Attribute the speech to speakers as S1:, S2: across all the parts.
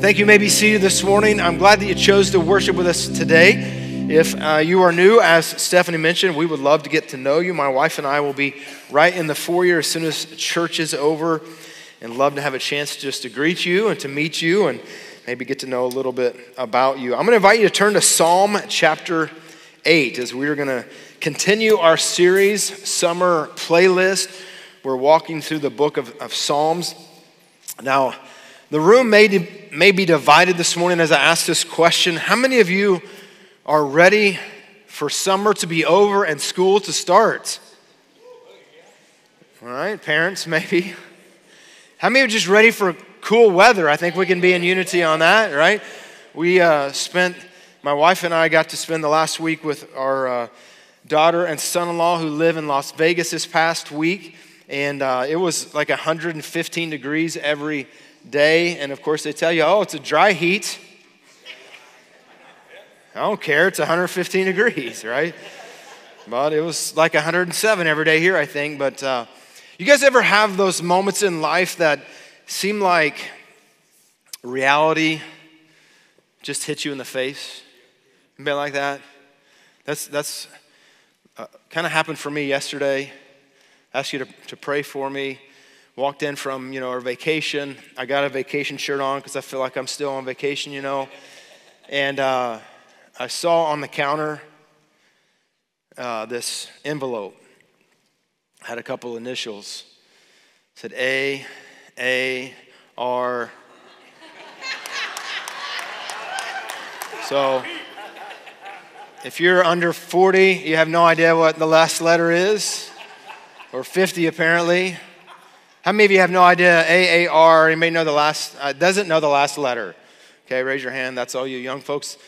S1: Thank you. you may be seated this morning. I'm glad that you chose to worship with us today. If uh, you are new, as Stephanie mentioned, we would love to get to know you. My wife and I will be right in the foyer as soon as church is over and love to have a chance just to greet you and to meet you and maybe get to know a little bit about you. I'm going to invite you to turn to Psalm chapter 8 as we're going to continue our series, Summer Playlist. We're walking through the book of, of Psalms. Now, the room may, may be divided this morning as I ask this question. How many of you are ready for summer to be over and school to start? All right, parents, maybe. How many are just ready for cool weather? I think we can be in unity on that, right? We uh, spent, my wife and I got to spend the last week with our uh, daughter and son in law who live in Las Vegas this past week. And uh, it was like 115 degrees every day. And of course, they tell you, oh, it's a dry heat. I don't care, it's 115 degrees, right? But it was like 107 every day here, I think. But uh, you guys ever have those moments in life that seem like reality just hit you in the face? Been like that? That's, that's uh, kind of happened for me yesterday. Asked you to, to pray for me walked in from you know our vacation. I got a vacation shirt on because i feel like i'm still on vacation you know. And uh, i saw on the counter uh, this envelope. Had a couple initials. It said a a r. So if you're under 40 you have no idea what the last letter is or 50 apparently how many of you have no idea AAR? May know the last, uh, doesn't know the last letter. Okay, raise your hand. That's all you young folks.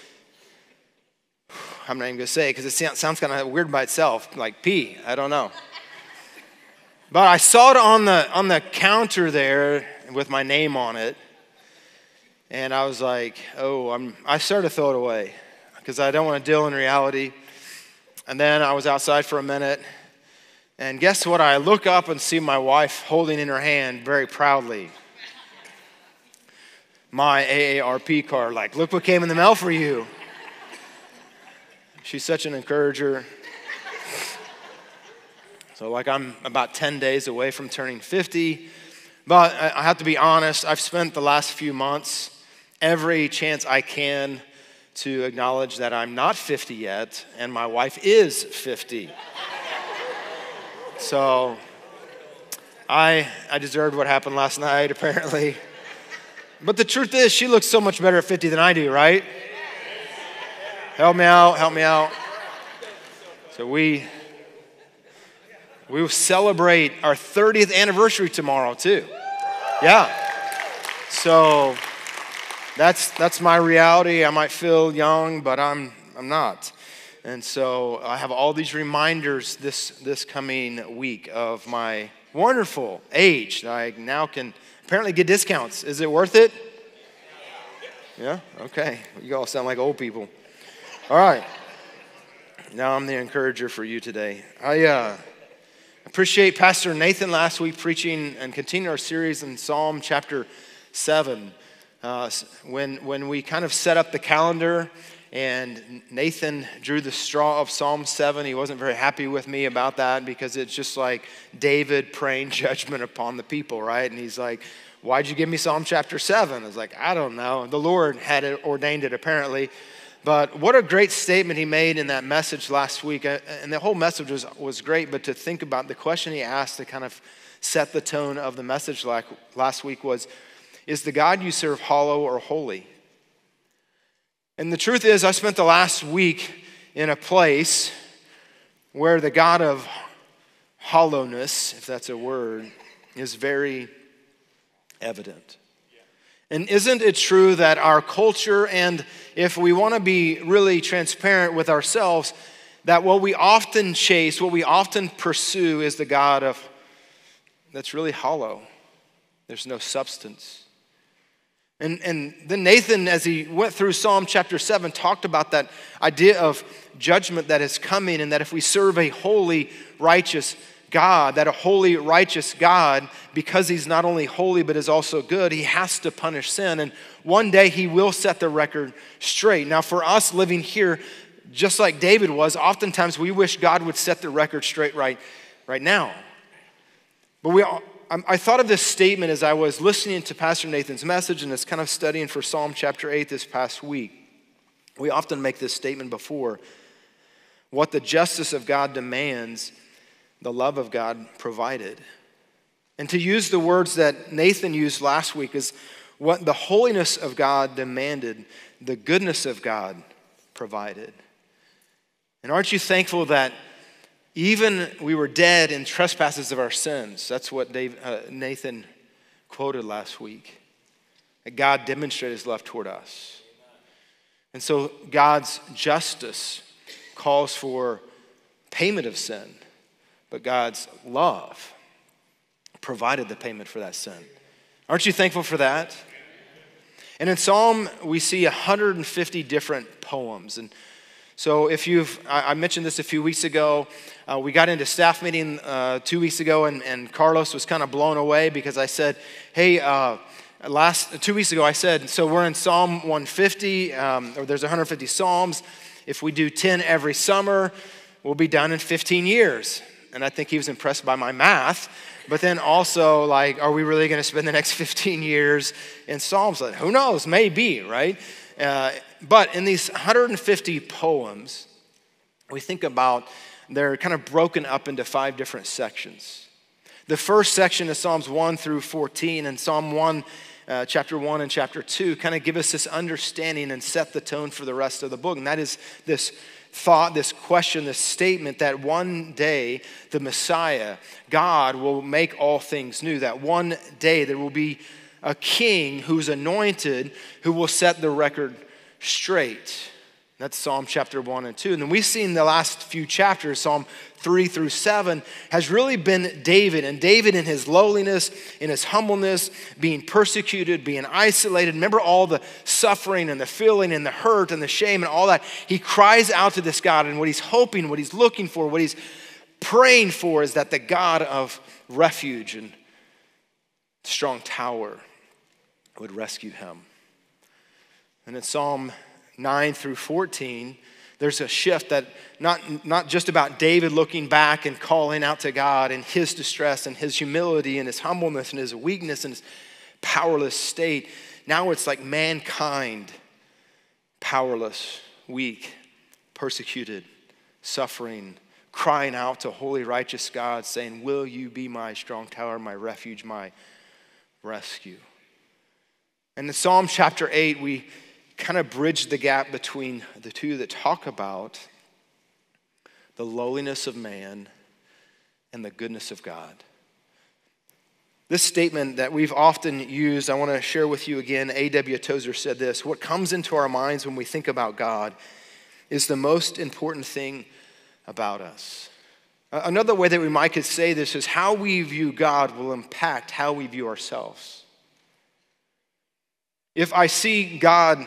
S1: I'm not even going to say because it sounds kind of weird by itself, like P. I don't know. But I saw it on the, on the counter there with my name on it. And I was like, oh, I'm, I started to throw it away because I don't want to deal in reality. And then I was outside for a minute and guess what? I look up and see my wife holding in her hand very proudly my AARP card. Like, look what came in the mail for you. She's such an encourager. So, like, I'm about 10 days away from turning 50. But I have to be honest, I've spent the last few months every chance I can to acknowledge that I'm not 50 yet, and my wife is 50. So I, I deserved what happened last night, apparently. But the truth is, she looks so much better at 50 than I do, right? Help me out, help me out. So we we will celebrate our 30th anniversary tomorrow too. Yeah. So that's that's my reality. I might feel young, but I'm I'm not. And so I have all these reminders this, this coming week of my wonderful age that I now can apparently get discounts. Is it worth it? Yeah? Okay. You all sound like old people. All right. Now I'm the encourager for you today. I uh, appreciate Pastor Nathan last week preaching and continue our series in Psalm chapter 7. Uh, when, when we kind of set up the calendar and Nathan drew the straw of Psalm 7. He wasn't very happy with me about that because it's just like David praying judgment upon the people, right? And he's like, Why'd you give me Psalm chapter 7? I was like, I don't know. The Lord had it, ordained it apparently. But what a great statement he made in that message last week. Uh, and the whole message was, was great, but to think about the question he asked to kind of set the tone of the message like last week was Is the God you serve hollow or holy? And the truth is, I spent the last week in a place where the God of hollowness, if that's a word, is very evident. And isn't it true that our culture, and if we want to be really transparent with ourselves, that what we often chase, what we often pursue is the God of that's really hollow. There's no substance. And, and then Nathan, as he went through Psalm chapter 7, talked about that idea of judgment that is coming, and that if we serve a holy, righteous God, that a holy, righteous God, because he's not only holy but is also good, he has to punish sin. And one day he will set the record straight. Now, for us living here, just like David was, oftentimes we wish God would set the record straight right, right now. But we, I thought of this statement as I was listening to Pastor Nathan's message and as kind of studying for Psalm chapter 8 this past week. We often make this statement before what the justice of God demands, the love of God provided. And to use the words that Nathan used last week is what the holiness of God demanded, the goodness of God provided. And aren't you thankful that even we were dead in trespasses of our sins? That's what Dave, uh, Nathan quoted last week. That God demonstrated his love toward us. And so God's justice calls for payment of sin, but God's love provided the payment for that sin. Aren't you thankful for that? And in Psalm, we see 150 different poems. And so, if you've, I mentioned this a few weeks ago. Uh, we got into staff meeting uh, two weeks ago, and, and Carlos was kind of blown away because I said, Hey, uh, last two weeks ago, I said, so we're in Psalm 150, um, or there's 150 Psalms. If we do 10 every summer, we'll be done in 15 years. And I think he was impressed by my math. But then also, like, are we really going to spend the next 15 years in Psalms? Like, who knows? Maybe, right? Uh, but in these 150 poems, we think about they're kind of broken up into five different sections. The first section is Psalms 1 through 14, and Psalm 1 uh, chapter 1 and chapter 2 kind of give us this understanding and set the tone for the rest of the book. And that is this thought, this question, this statement that one day the Messiah, God, will make all things new. That one day there will be a king who's anointed who will set the record straight. That's Psalm chapter 1 and 2. And then we've seen the last few chapters, Psalm 3 through 7, has really been David. And David, in his lowliness, in his humbleness, being persecuted, being isolated. Remember all the suffering and the feeling and the hurt and the shame and all that. He cries out to this God, and what he's hoping, what he's looking for, what he's praying for is that the God of refuge and strong tower would rescue him. And in Psalm 9 through 14, there's a shift that not, not just about David looking back and calling out to God and his distress and his humility and his humbleness and his weakness and his powerless state. Now it's like mankind, powerless, weak, persecuted, suffering, crying out to holy, righteous God, saying, Will you be my strong tower, my refuge, my rescue? And in Psalm chapter 8, we kind of bridge the gap between the two that talk about the lowliness of man and the goodness of God. This statement that we've often used, I want to share with you again. A.W. Tozer said this What comes into our minds when we think about God is the most important thing about us. Another way that we might could say this is how we view God will impact how we view ourselves. If I see God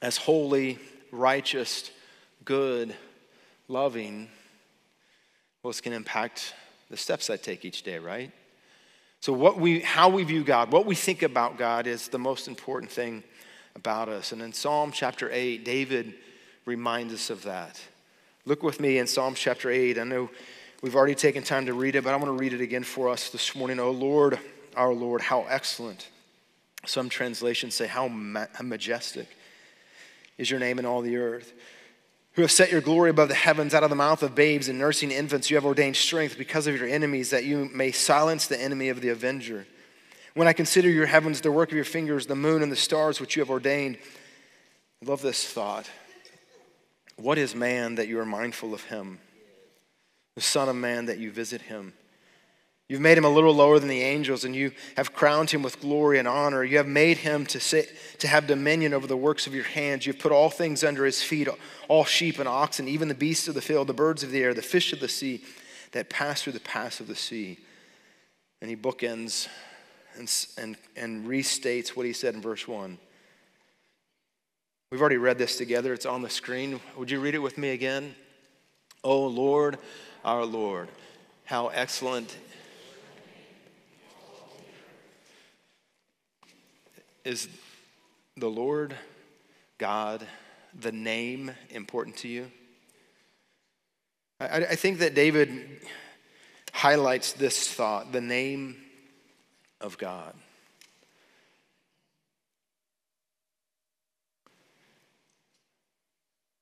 S1: as holy, righteous, good, loving, well, it's going to impact the steps I take each day, right? So, what we, how we view God, what we think about God is the most important thing about us. And in Psalm chapter 8, David reminds us of that. Look with me in Psalm chapter 8. I know we've already taken time to read it, but I want to read it again for us this morning. Oh Lord, our Lord, how excellent. Some translations say, how majestic is your name in all the earth. Who have set your glory above the heavens, out of the mouth of babes and nursing infants, you have ordained strength because of your enemies, that you may silence the enemy of the avenger. When I consider your heavens, the work of your fingers, the moon and the stars which you have ordained, I love this thought. What is man that you are mindful of him? The Son of Man that you visit him. You've made him a little lower than the angels, and you have crowned him with glory and honor. You have made him to, sit, to have dominion over the works of your hands. You've put all things under his feet all sheep and oxen, even the beasts of the field, the birds of the air, the fish of the sea that pass through the paths of the sea. And he bookends and, and, and restates what he said in verse 1. We've already read this together, it's on the screen. Would you read it with me again? Oh Lord, our Lord How excellent is the Lord God, the name important to you? I, I think that David highlights this thought the name of God.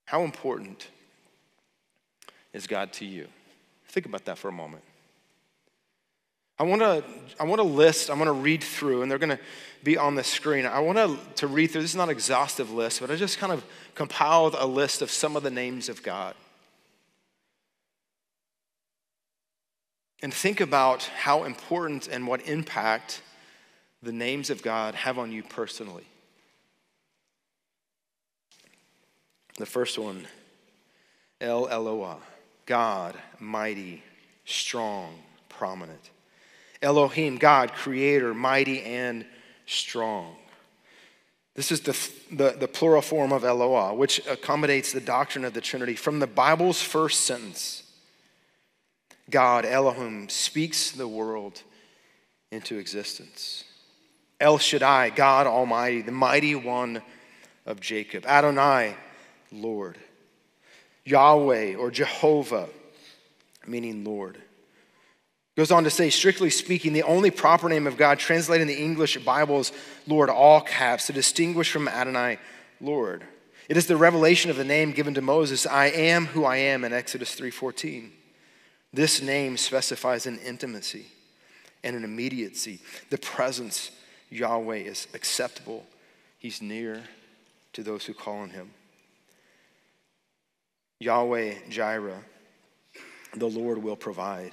S1: How important is God to you? Think about that for a moment. I want to I want to list, I want to read through, and they're going to be on the screen. I want to, to read through, this is not an exhaustive list, but I just kind of compiled a list of some of the names of God. And think about how important and what impact the names of God have on you personally. The first one, El Eloah, God, mighty, strong, prominent. Elohim, God, creator, mighty and strong. This is the, the, the, plural form of Eloah, which accommodates the doctrine of the Trinity. From the Bible's first sentence, God, Elohim, speaks the world into existence. El Shaddai, God Almighty, the mighty one of Jacob. Adonai, Lord. Yahweh or Jehovah, meaning Lord. Goes on to say, strictly speaking, the only proper name of God translated in the English Bible is Lord, all caps, to distinguish from Adonai, Lord. It is the revelation of the name given to Moses, I am who I am in Exodus 3:14. This name specifies an intimacy and an immediacy. The presence Yahweh is acceptable. He's near to those who call on him. Yahweh Jireh, the Lord will provide.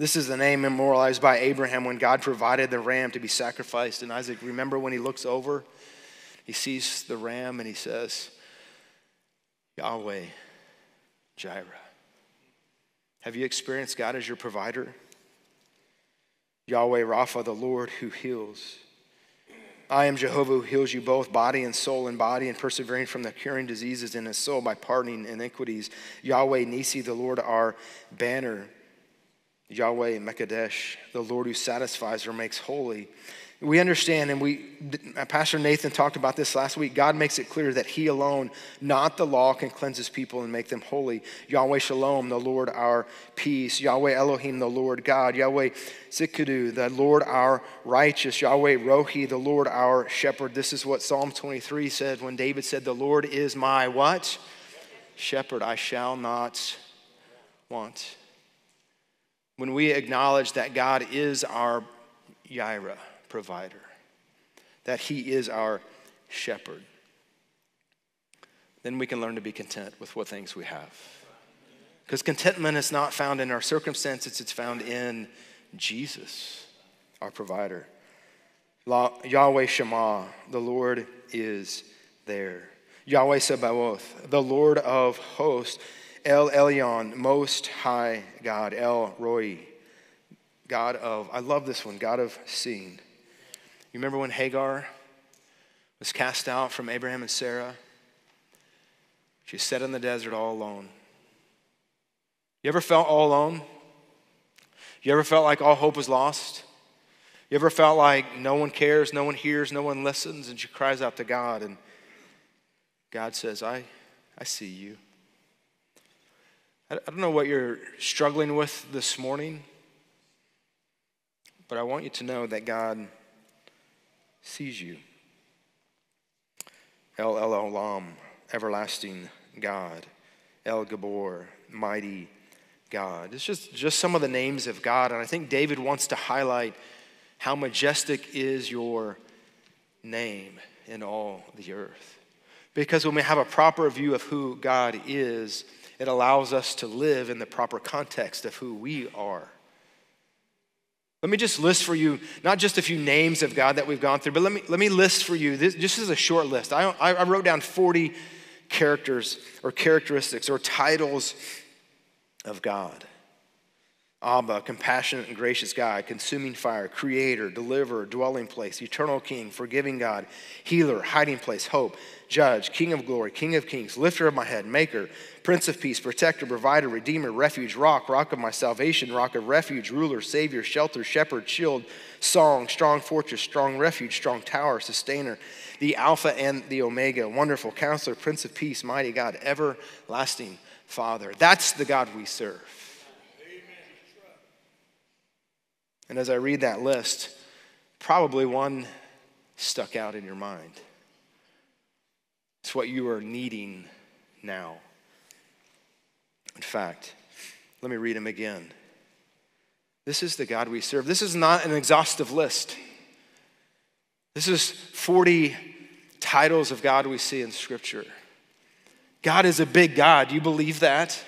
S1: This is the name memorialized by Abraham when God provided the ram to be sacrificed. And Isaac, remember when he looks over, he sees the ram and he says, Yahweh Jireh. Have you experienced God as your provider? Yahweh Rapha, the Lord who heals. I am Jehovah who heals you both, body and soul, and body, and persevering from the curing diseases in his soul by pardoning iniquities. Yahweh Nisi, the Lord our banner. Yahweh Mekadesh, the Lord who satisfies or makes holy. We understand, and we, Pastor Nathan talked about this last week. God makes it clear that He alone, not the law, can cleanse His people and make them holy. Yahweh Shalom, the Lord our peace. Yahweh Elohim, the Lord God. Yahweh Tsidkenu, the Lord our righteous. Yahweh Rohi, the Lord our shepherd. This is what Psalm 23 said when David said, The Lord is my what? Shepherd, I shall not want. When we acknowledge that God is our Yira provider, that He is our shepherd. Then we can learn to be content with what things we have. Because contentment is not found in our circumstances, it's found in Jesus, our provider. Yahweh Shammah, the Lord is there. Yahweh Sabaoth, the Lord of hosts. El Elyon, Most High God. El Roi, God of, I love this one, God of seeing. You remember when Hagar was cast out from Abraham and Sarah? She sat in the desert all alone. You ever felt all alone? You ever felt like all hope was lost? You ever felt like no one cares, no one hears, no one listens, and she cries out to God, and God says, I, I see you. I, don't know what you're struggling with this morning, but I want you to know that God sees you. El El Olam, everlasting God. El Gabor, mighty God. It's just, just some of the names of God. And I think David wants to highlight how majestic is your name in all the earth. Because when we have a proper view of who God is, it allows us to live in the proper context of who we are. Let me just list for you not just a few names of God that we've gone through, but let me, let me list for you. This, this is a short list. I, I wrote down 40 characters or characteristics or titles of God. Abba, compassionate and gracious God, consuming fire, creator, deliverer, dwelling place, eternal king, forgiving God, healer, hiding place, hope, judge, king of glory, king of kings, lifter of my head, maker, prince of peace, protector, provider, redeemer, refuge, rock, rock of my salvation, rock of refuge, ruler, savior, shelter, shepherd, shield, song, strong fortress, strong refuge, strong tower, sustainer, the Alpha and the Omega, wonderful counselor, prince of peace, mighty God, everlasting Father. That's the God we serve. And as I read that list, probably one stuck out in your mind. It's what you are needing now. In fact, let me read them again. This is the God we serve. This is not an exhaustive list. This is 40 titles of God we see in Scripture. God is a big God. You believe that?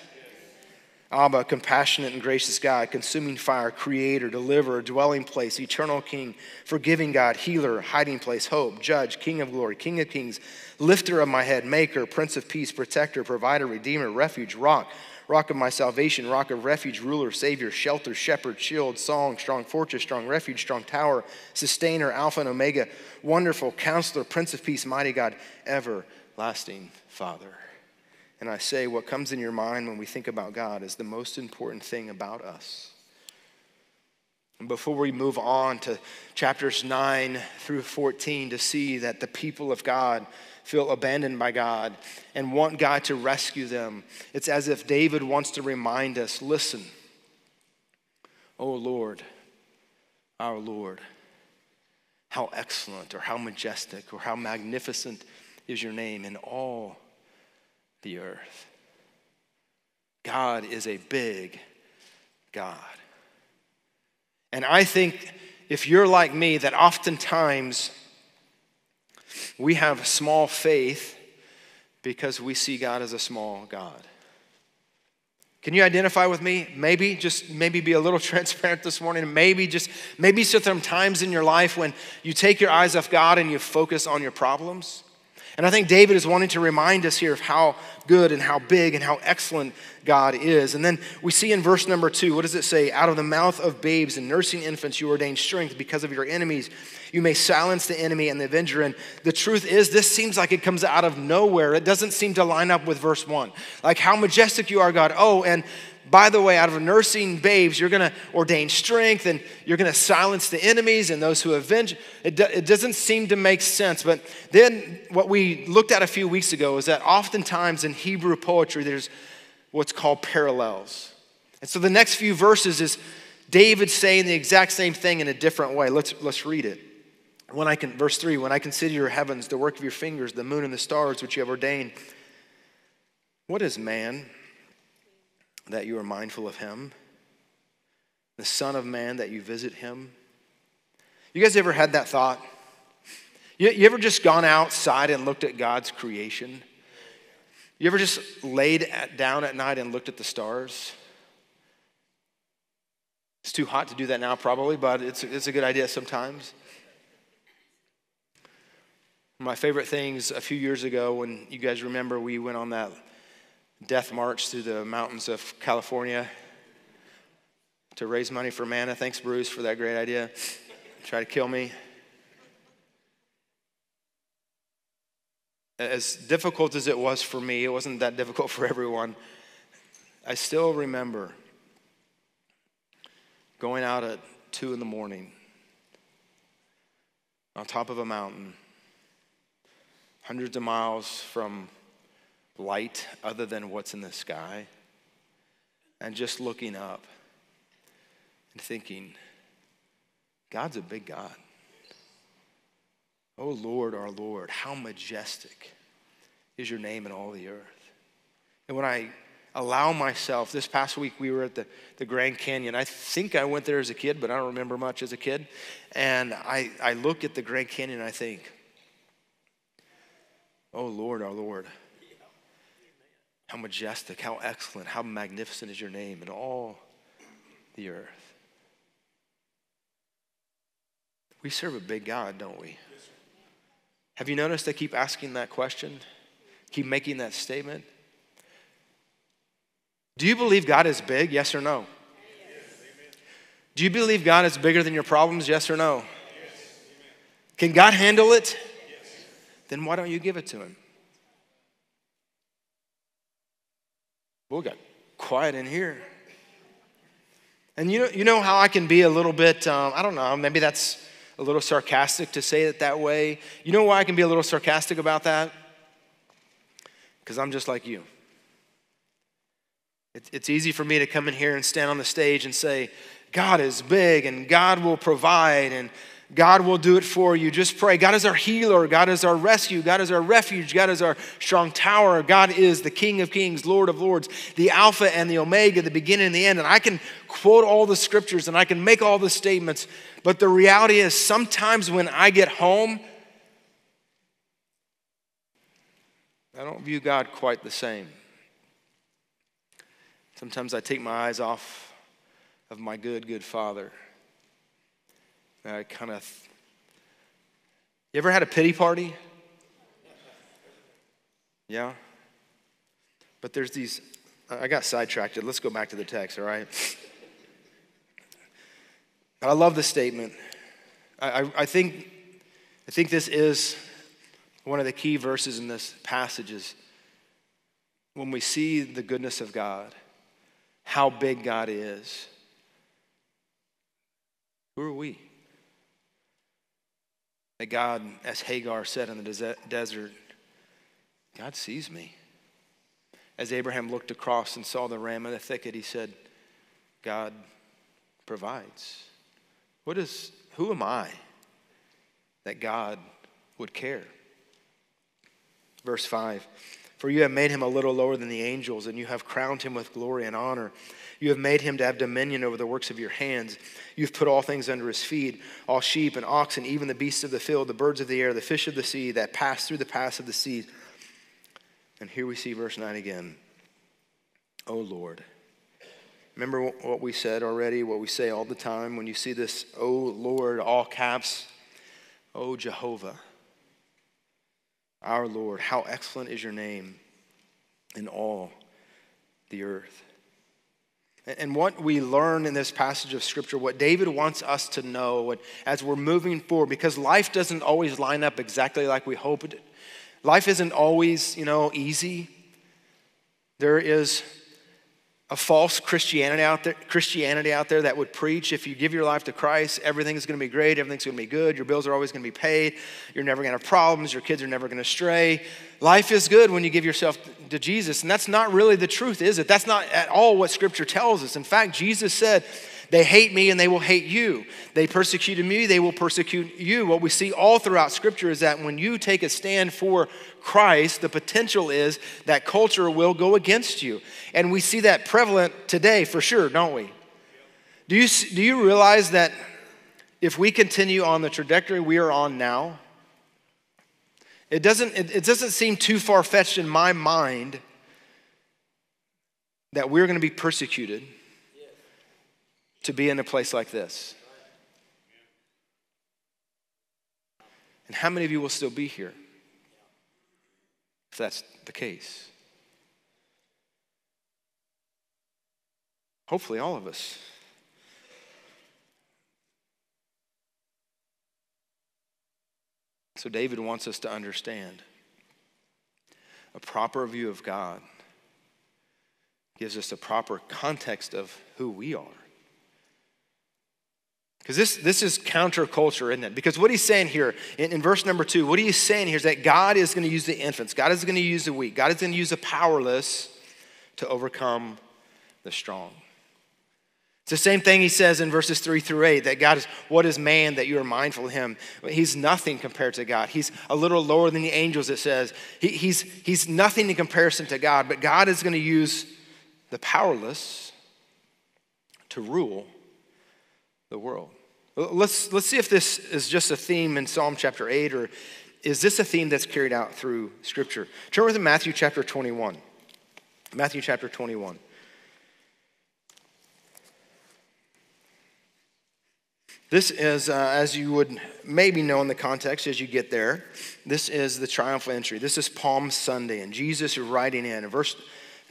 S1: Abba, compassionate and gracious God, consuming fire, creator, deliverer, dwelling place, eternal king, forgiving God, healer, hiding place, hope, judge, king of glory, king of kings, lifter of my head, maker, prince of peace, protector, provider, redeemer, refuge, rock, rock of my salvation, rock of refuge, ruler, savior, shelter, shepherd, shield, song, strong fortress, strong refuge, strong tower, sustainer, alpha and omega, wonderful counselor, prince of peace, mighty God, everlasting Father. And I say, what comes in your mind when we think about God is the most important thing about us. And before we move on to chapters 9 through 14 to see that the people of God feel abandoned by God and want God to rescue them, it's as if David wants to remind us listen, oh Lord, our Lord, how excellent or how majestic or how magnificent is your name in all the earth. God is a big God. And I think if you're like me, that oftentimes we have small faith because we see God as a small God. Can you identify with me? Maybe, just maybe be a little transparent this morning. Maybe just, maybe some times in your life when you take your eyes off God and you focus on your problems. And I think David is wanting to remind us here of how good and how big and how excellent God is. And then we see in verse number two, what does it say? Out of the mouth of babes and nursing infants, you ordain strength because of your enemies. You may silence the enemy and the avenger. And the truth is, this seems like it comes out of nowhere. It doesn't seem to line up with verse one. Like how majestic you are, God. Oh, and by the way, out of nursing babes, you're going to ordain strength and you're going to silence the enemies and those who avenge. It, do, it doesn't seem to make sense. But then what we looked at a few weeks ago is that oftentimes in Hebrew poetry, there's what's called parallels. And so the next few verses is David saying the exact same thing in a different way. Let's, let's read it. When I can, verse 3 When I consider your heavens, the work of your fingers, the moon and the stars which you have ordained, what is man? That you are mindful of him, the Son of Man that you visit him. You guys ever had that thought? You, you ever just gone outside and looked at God's creation? You ever just laid at, down at night and looked at the stars? It's too hot to do that now, probably, but it's, it's a good idea sometimes. My favorite things a few years ago, when you guys remember, we went on that death march through the mountains of California to raise money for Manna. Thanks, Bruce, for that great idea. Try to kill me. As difficult as it was for me, it wasn't that difficult for everyone. I still remember going out at two in the morning on top of a mountain, hundreds of miles from light other than what's in the sky, and just looking up and thinking, God's a big God. Oh Lord, our Lord, how majestic is your name in all the earth. And when I allow myself, this past week we were at the, the Grand Canyon. I think I went there as a kid, but I don't remember much as a kid. And I, I look at the Grand Canyon and I think, oh Lord, our Lord, how majestic, how excellent, how magnificent is your name in all the earth. We serve a big God, don't we? Have you noticed I keep asking that question? Keep making that statement? Do you believe God is big? Yes or no? Do you believe God is bigger than your problems? Yes or no? Can God handle it? Then why don't you give it to Him? We got quiet in here. And you know, you know how I can be a little bit, um, I don't know, maybe that's a little sarcastic to say it that way. You know why I can be a little sarcastic about that? Because I'm just like you. It's easy for me to come in here and stand on the stage and say, God is big and God will provide and God will do it for you. Just pray. God is our healer. God is our rescue. God is our refuge. God is our strong tower. God is the King of kings, Lord of lords, the Alpha and the Omega, the beginning and the end. And I can quote all the scriptures and I can make all the statements, but the reality is sometimes when I get home, I don't view God quite the same. Sometimes I take my eyes off of my good, good Father. I kind of. You ever had a pity party? Yeah? But there's these. I got sidetracked. Let's go back to the text, all right? But I love the statement. I, I, I, think, I think this is one of the key verses in this passage is when we see the goodness of God how big God is, who are we? That God, as Hagar said in the desert, God sees me. As Abraham looked across and saw the ram in the thicket, he said, God provides. What is, who am I that God would care? Verse 5 for you have made him a little lower than the angels, and you have crowned him with glory and honor. You have made him to have dominion over the works of your hands. You've put all things under his feet all sheep and oxen, even the beasts of the field, the birds of the air, the fish of the sea that pass through the paths of the sea. And here we see verse 9 again. O Lord. Remember what we said already, what we say all the time when you see this, O Lord, all caps, O Jehovah our Lord, how excellent is your name in all the earth. And what we learn in this passage of Scripture, what David wants us to know as we're moving forward, because life doesn't always line up exactly like we hoped. Life isn't always, you know, easy. There is a false Christianity out there, Christianity out there that would preach if you give your life to Christ, everything's going to be great, everything's going to be good, your bills are always going to be paid, you're never going to have problems, your kids are never going to stray. Life is good when you give yourself to Jesus, and that's not really the truth, is it? That's not at all what Scripture tells us. In fact, Jesus said, they hate me and they will hate you. They persecuted me, they will persecute you. What we see all throughout Scripture is that when you take a stand for Christ, the potential is that culture will go against you. And we see that prevalent today for sure, don't we? Do you, do you realize that if we continue on the trajectory we are on now, it doesn't, it, it doesn't seem too far fetched in my mind that we're going to be persecuted to be in a place like this? And how many of you will still be here if that's the case? Hopefully, all of us. So, David wants us to understand a proper view of God gives us a proper context of who we are. Because this, this is counterculture, isn't it? Because what he's saying here in, in verse number two, what he's saying here is that God is going to use the infants, God is going to use the weak, God is going to use the powerless to overcome the strong. It's the same thing he says in verses three through eight that God is, what is man that you are mindful of him? He's nothing compared to God. He's a little lower than the angels, it says. He, he's, he's nothing in comparison to God, but God is going to use the powerless to rule the world. Let's, let's see if this is just a theme in Psalm chapter 8 or is this a theme that's carried out through Scripture? Turn with me to Matthew chapter 21. Matthew chapter 21. This is, uh, as you would maybe know in the context as you get there, this is the triumphal entry. This is Palm Sunday, and Jesus is riding in. In verse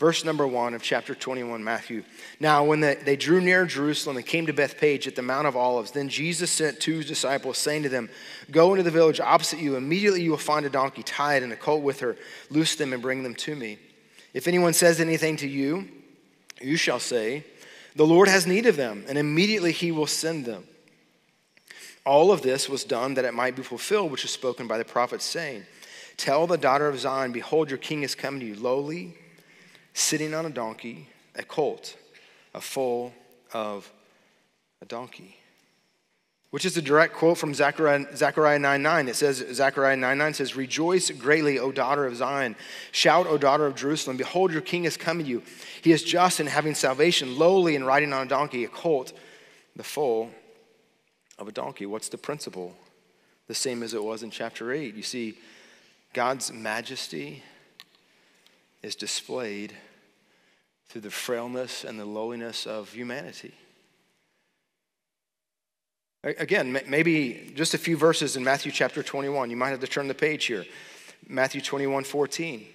S1: Verse number one of chapter 21, Matthew. Now, when they, drew near Jerusalem and came to Bethphage at the Mount of Olives, then Jesus sent two disciples, saying to them, Go into the village opposite you. Immediately you will find a donkey tied and a colt with her. Loose them and bring them to me. If anyone says anything to you, you shall say, The Lord has need of them, and immediately he will send them. All of this was done that it might be fulfilled, which is spoken by the prophet, saying, Tell the daughter of Zion, Behold, your king is coming to you, lowly, sitting on a donkey, a colt, a foal of a donkey. Which is a direct quote from Zechariah, Zechariah 9 9. It says, Zechariah 9 9 says, Rejoice greatly, O daughter of Zion. Shout, O daughter of Jerusalem. Behold, your king is coming to you. He is just and having salvation, lowly and riding on a donkey, a colt, the foal of a donkey. What's the principle? The same as it was in chapter 8. You see, God's majesty is displayed through the frailness and the lowliness of humanity. Again, maybe just a few verses in Matthew chapter 21. You might have to turn the page here. Matthew 21 14.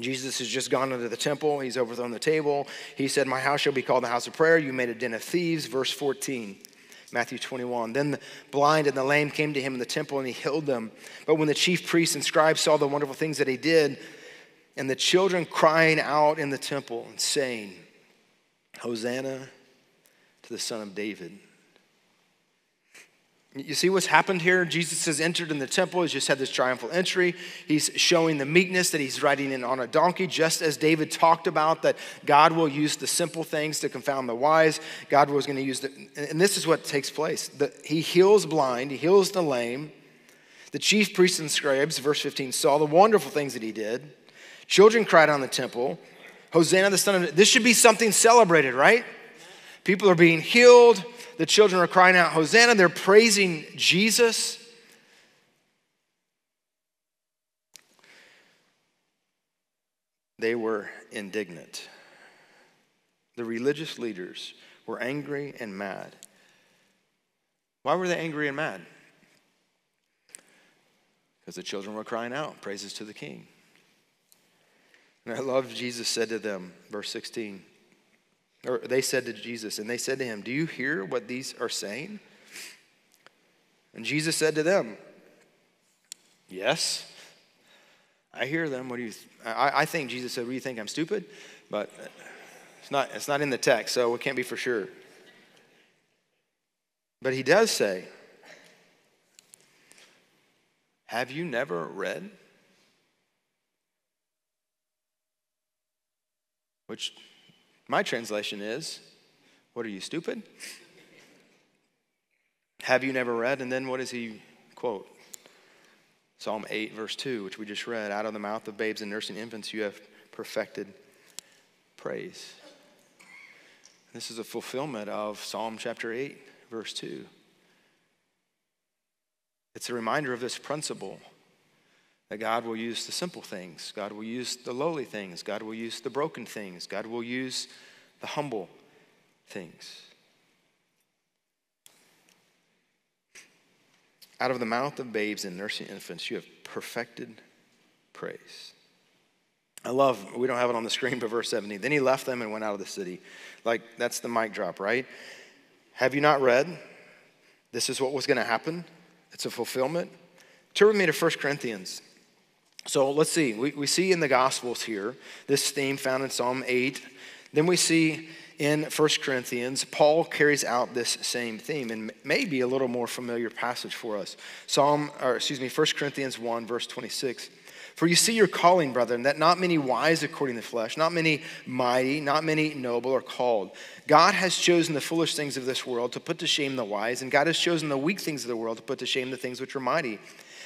S1: Jesus has just gone into the temple. He's overthrown the table. He said, My house shall be called the house of prayer. You made a den of thieves. Verse 14. Matthew 21. Then the blind and the lame came to him in the temple and he healed them. But when the chief priests and scribes saw the wonderful things that he did, and the children crying out in the temple and saying, Hosanna to the Son of David. You see what's happened here? Jesus has entered in the temple. He's just had this triumphal entry. He's showing the meekness that he's riding in on a donkey, just as David talked about that God will use the simple things to confound the wise. God was going to use the, and this is what takes place. The, he heals blind, he heals the lame. The chief priests and scribes, verse 15, saw the wonderful things that he did. Children cried on the temple, Hosanna, the son of. This should be something celebrated, right? People are being healed. The children are crying out, Hosanna. They're praising Jesus. They were indignant. The religious leaders were angry and mad. Why were they angry and mad? Because the children were crying out, praises to the king. And I love Jesus said to them, verse 16, or they said to Jesus, and they said to him, Do you hear what these are saying? And Jesus said to them, Yes, I hear them. What do you, th- I, I think Jesus said, What do you think? I'm stupid? But it's not, it's not in the text, so it can't be for sure. But he does say, Have you never read? Which my translation is, What are you, stupid? Have you never read? And then what does he quote? Psalm 8, verse 2, which we just read Out of the mouth of babes and nursing infants, you have perfected praise. This is a fulfillment of Psalm chapter 8, verse 2. It's a reminder of this principle that God will use the simple things, God will use the lowly things, God will use the broken things, God will use the humble things. Out of the mouth of babes and nursing infants, you have perfected praise. I love, we don't have it on the screen, but verse 70. Then he left them and went out of the city. Like, that's the mic drop, right? Have you not read? This is what was going to happen. It's a fulfillment. Turn with me to 1 Corinthians so let's see. We, we see in the Gospels here this theme found in Psalm 8. Then we see in 1 Corinthians, Paul carries out this same theme and maybe a little more familiar passage for us. Psalm, or excuse me, 1 Corinthians 1, verse 26. For you see your calling, brethren, that not many wise according to the flesh, not many mighty, not many noble are called. God has chosen the foolish things of this world to put to shame the wise, and God has chosen the weak things of the world to put to shame the things which are mighty.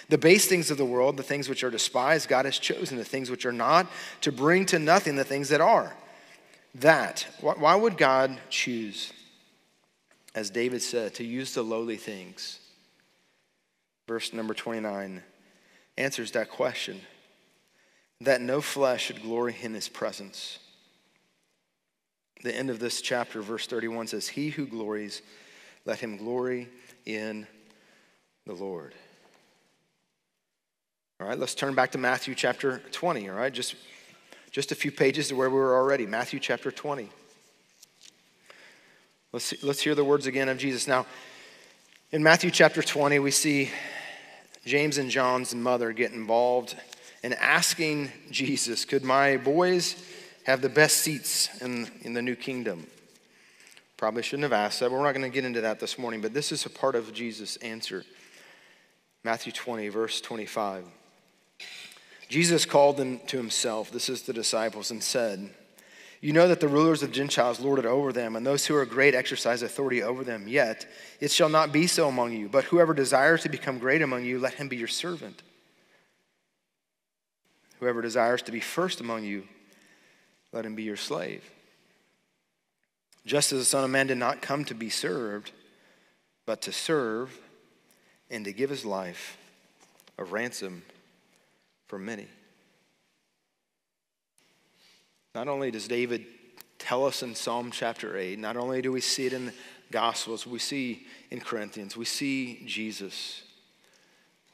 S1: The base things of the world, the things which are despised, God has chosen the things which are not to bring to nothing the things that are. That, why would God choose, as David said, to use the lowly things? Verse number 29 answers that question that no flesh should glory in his presence. The end of this chapter, verse 31 says, He who glories, let him glory in the Lord. All right, let's turn back to Matthew chapter 20, all right? Just just a few pages to where we were already Matthew chapter 20. Let's, let's hear the words again of Jesus. Now, in Matthew chapter 20, we see James and John's mother get involved in asking Jesus, Could my boys have the best seats in, in the new kingdom? Probably shouldn't have asked that, but we're not going to get into that this morning. But this is a part of Jesus' answer. Matthew 20, verse 25. Jesus called them to himself, this is the disciples, and said, You know that the rulers of Gentiles lord it over them, and those who are great exercise authority over them. Yet it shall not be so among you, but whoever desires to become great among you, let him be your servant. Whoever desires to be first among you, let him be your slave. Just as the Son of Man did not come to be served, but to serve and to give his life a ransom for many. Not only does David tell us in Psalm chapter 8, not only do we see it in the Gospels, we see in Corinthians, we see Jesus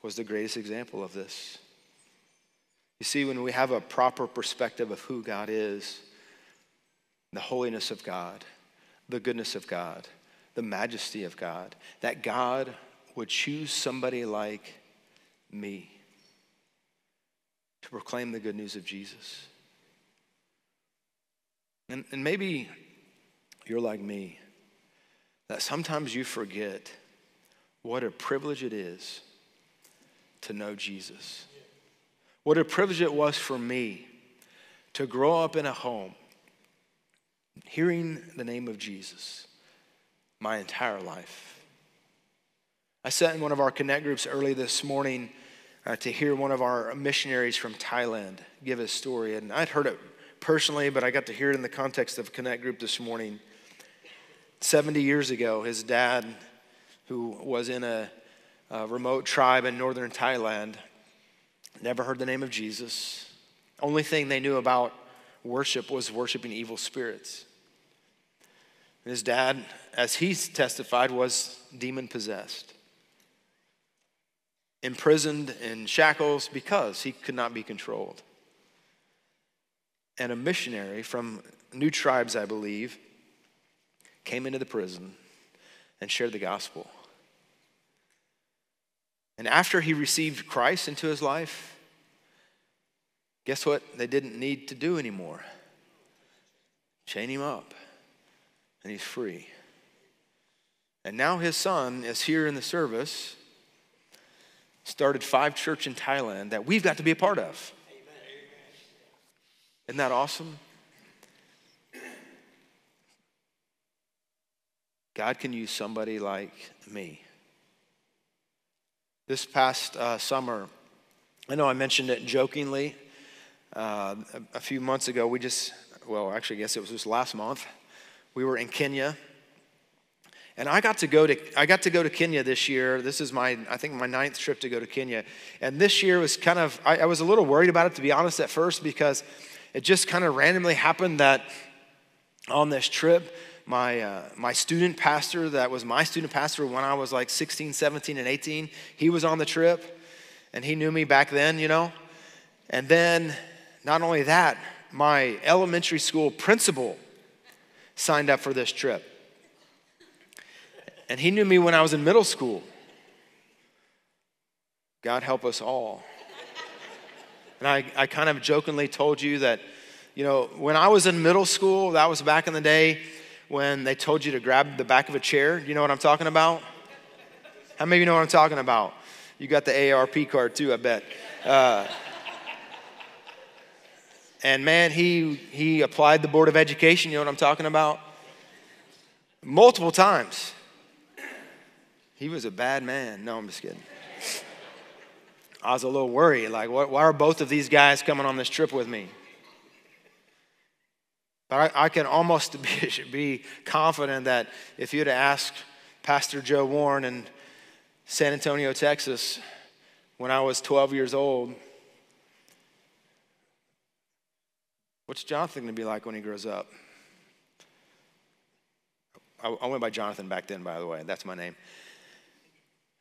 S1: was the greatest example of this. You see, when we have a proper perspective of who God is, the holiness of God, the goodness of God, the majesty of God, that God would choose somebody like me to proclaim the good news of Jesus. And, and maybe you're like me, that sometimes you forget what a privilege it is to know Jesus. What a privilege it was for me to grow up in a home hearing the name of Jesus my entire life. I sat in one of our connect groups early this morning uh, to hear one of our missionaries from Thailand give his story. And I'd heard it personally, but I got to hear it in the context of connect group this morning. 70 years ago, his dad, who was in a, a remote tribe in northern Thailand, never heard the name of Jesus. Only thing they knew about worship was worshiping evil spirits. And his dad, as he testified, was demon possessed, imprisoned in shackles because he could not be controlled. And a missionary from New Tribes, I believe, came into the prison and shared the gospel. And after he received Christ into his life, guess what they didn't need to do anymore? Chain him up and he's free. And now his son is here in the service, started Five Church in Thailand that we've got to be a part of. Isn't that awesome? God can use somebody like me. This past uh, summer, I know I mentioned it jokingly uh, a, a few months ago. We just, well, actually, I guess it was just last month we were in Kenya. And I got to go to I got to go to Kenya this year. This is my I think my ninth trip to go to Kenya. And this year was kind of I, I was a little worried about it to be honest at first because it just kind of randomly happened that on this trip my, uh, my student pastor that was my student pastor when I was like 16, 17, and 18, he was on the trip and he knew me back then, you know. And then not only that, my elementary school principal signed up for this trip. And he knew me when I was in middle school. God help us all. And I, I kind of jokingly told you that, you know, when I was in middle school, that was back in the day when they told you to grab the back of a chair. You know what I'm talking about? How many of you know what I'm talking about? You got the AARP card too, I bet. Uh, and man, he, he applied the Board of Education, you know what I'm talking about? Multiple times. He was a bad man. No, I'm just kidding. I was a little worried. Like, why are both of these guys coming on this trip with me? But I, I can almost be, be confident that if you'd asked Pastor Joe Warren in San Antonio, Texas, when I was 12 years old, What's Jonathan going to be like when he grows up? I, I went by Jonathan back then, by the way. That's my name.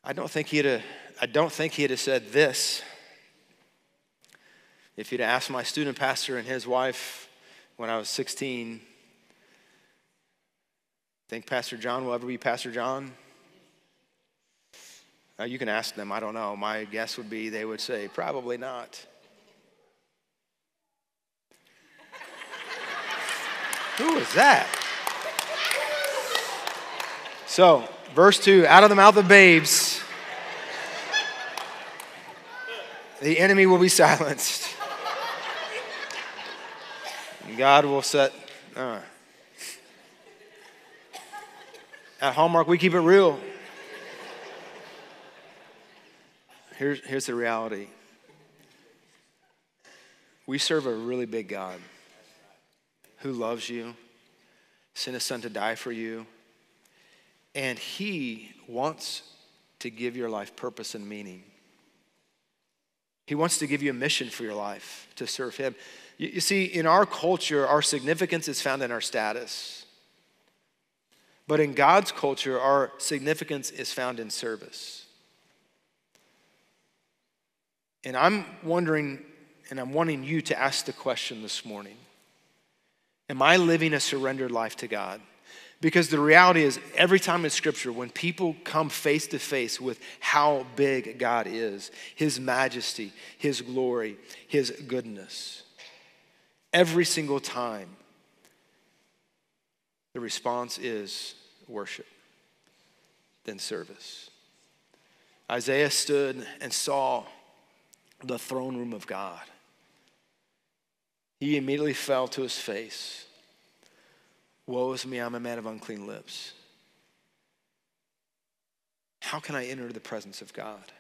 S1: I don't think he'd have, I don't think he'd have said this. If you'd asked my student pastor and his wife when I was 16, think Pastor John will ever be Pastor John? Uh, you can ask them, I don't know. My guess would be they would say, probably not. Who is that? So, verse 2 out of the mouth of babes, the enemy will be silenced. God will set. Uh, at Hallmark, we keep it real. Here's, here's the reality we serve a really big God who loves you, sent his son to die for you, and he wants to give your life purpose and meaning. He wants to give you a mission for your life to serve him. You, you see, in our culture, our significance is found in our status. But in God's culture, our significance is found in service. And I'm wondering, and I'm wanting you to ask the question this morning Am I living a surrendered life to God? Because the reality is, every time in Scripture, when people come face to face with how big God is, His majesty, His glory, His goodness, every single time, the response is worship, then service. Isaiah stood and saw the throne room of God. He immediately fell to his face. Woe is me, I'm a man of unclean lips. How can I enter the presence of God?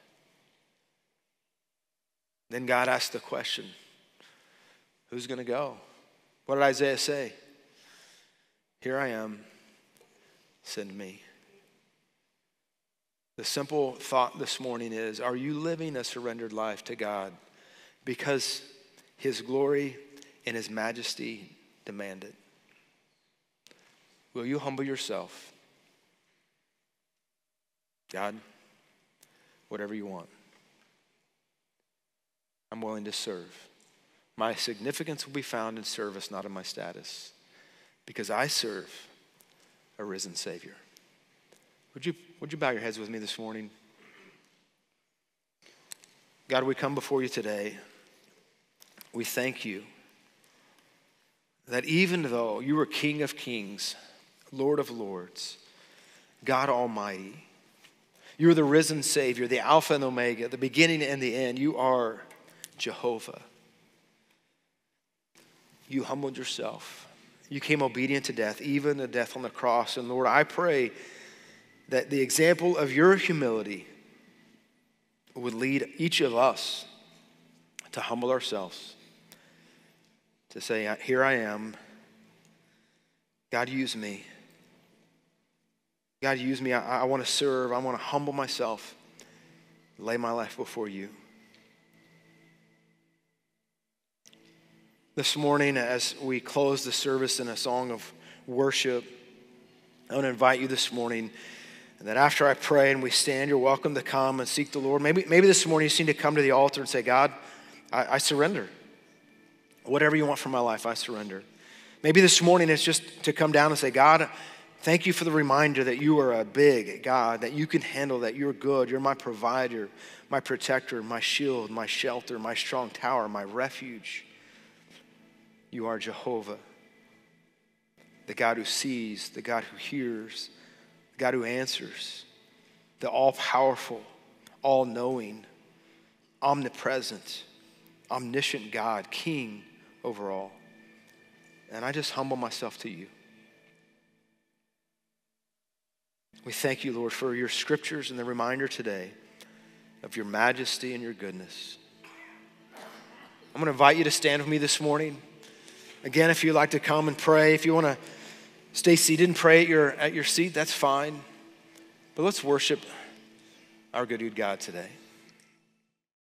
S1: Then God asked the question Who's going to go? What did Isaiah say? Here I am, send me. The simple thought this morning is Are you living a surrendered life to God because His glory and His majesty demand it? Will you humble yourself? God, whatever you want. I'm willing to serve. My significance will be found in service, not in my status, because I serve a risen Savior. Would you, would you bow your heads with me this morning? God, we come before you today. We thank you that even though you were King of Kings, Lord of Lords, God Almighty, you are the risen Savior, the Alpha and Omega, the beginning and the end. You are Jehovah. You humbled yourself. You came obedient to death, even the death on the cross. And Lord, I pray that the example of your humility would lead each of us to humble ourselves, to say, Here I am. God, use me. God, use me. I, I want to serve. I want to humble myself, lay my life before you. This morning, as we close the service in a song of worship, I want to invite you this morning that after I pray and we stand, you're welcome to come and seek the Lord. Maybe, maybe this morning you need to come to the altar and say, God, I, I surrender. Whatever you want from my life, I surrender. Maybe this morning it's just to come down and say, God, thank you for the reminder that you are a big God, that you can handle, that you're good. You're my provider, my protector, my shield, my shelter, my strong tower, my refuge. You are Jehovah, the God who sees, the God who hears, the God who answers, the all powerful, all knowing, omnipresent, omniscient God, King over all. And I just humble myself to you. We thank you, Lord, for your scriptures and the reminder today of your majesty and your goodness. I'm going to invite you to stand with me this morning. Again, if you'd like to come and pray, if you want to stay seated and pray at your, at your seat, that's fine. But let's worship our good God today.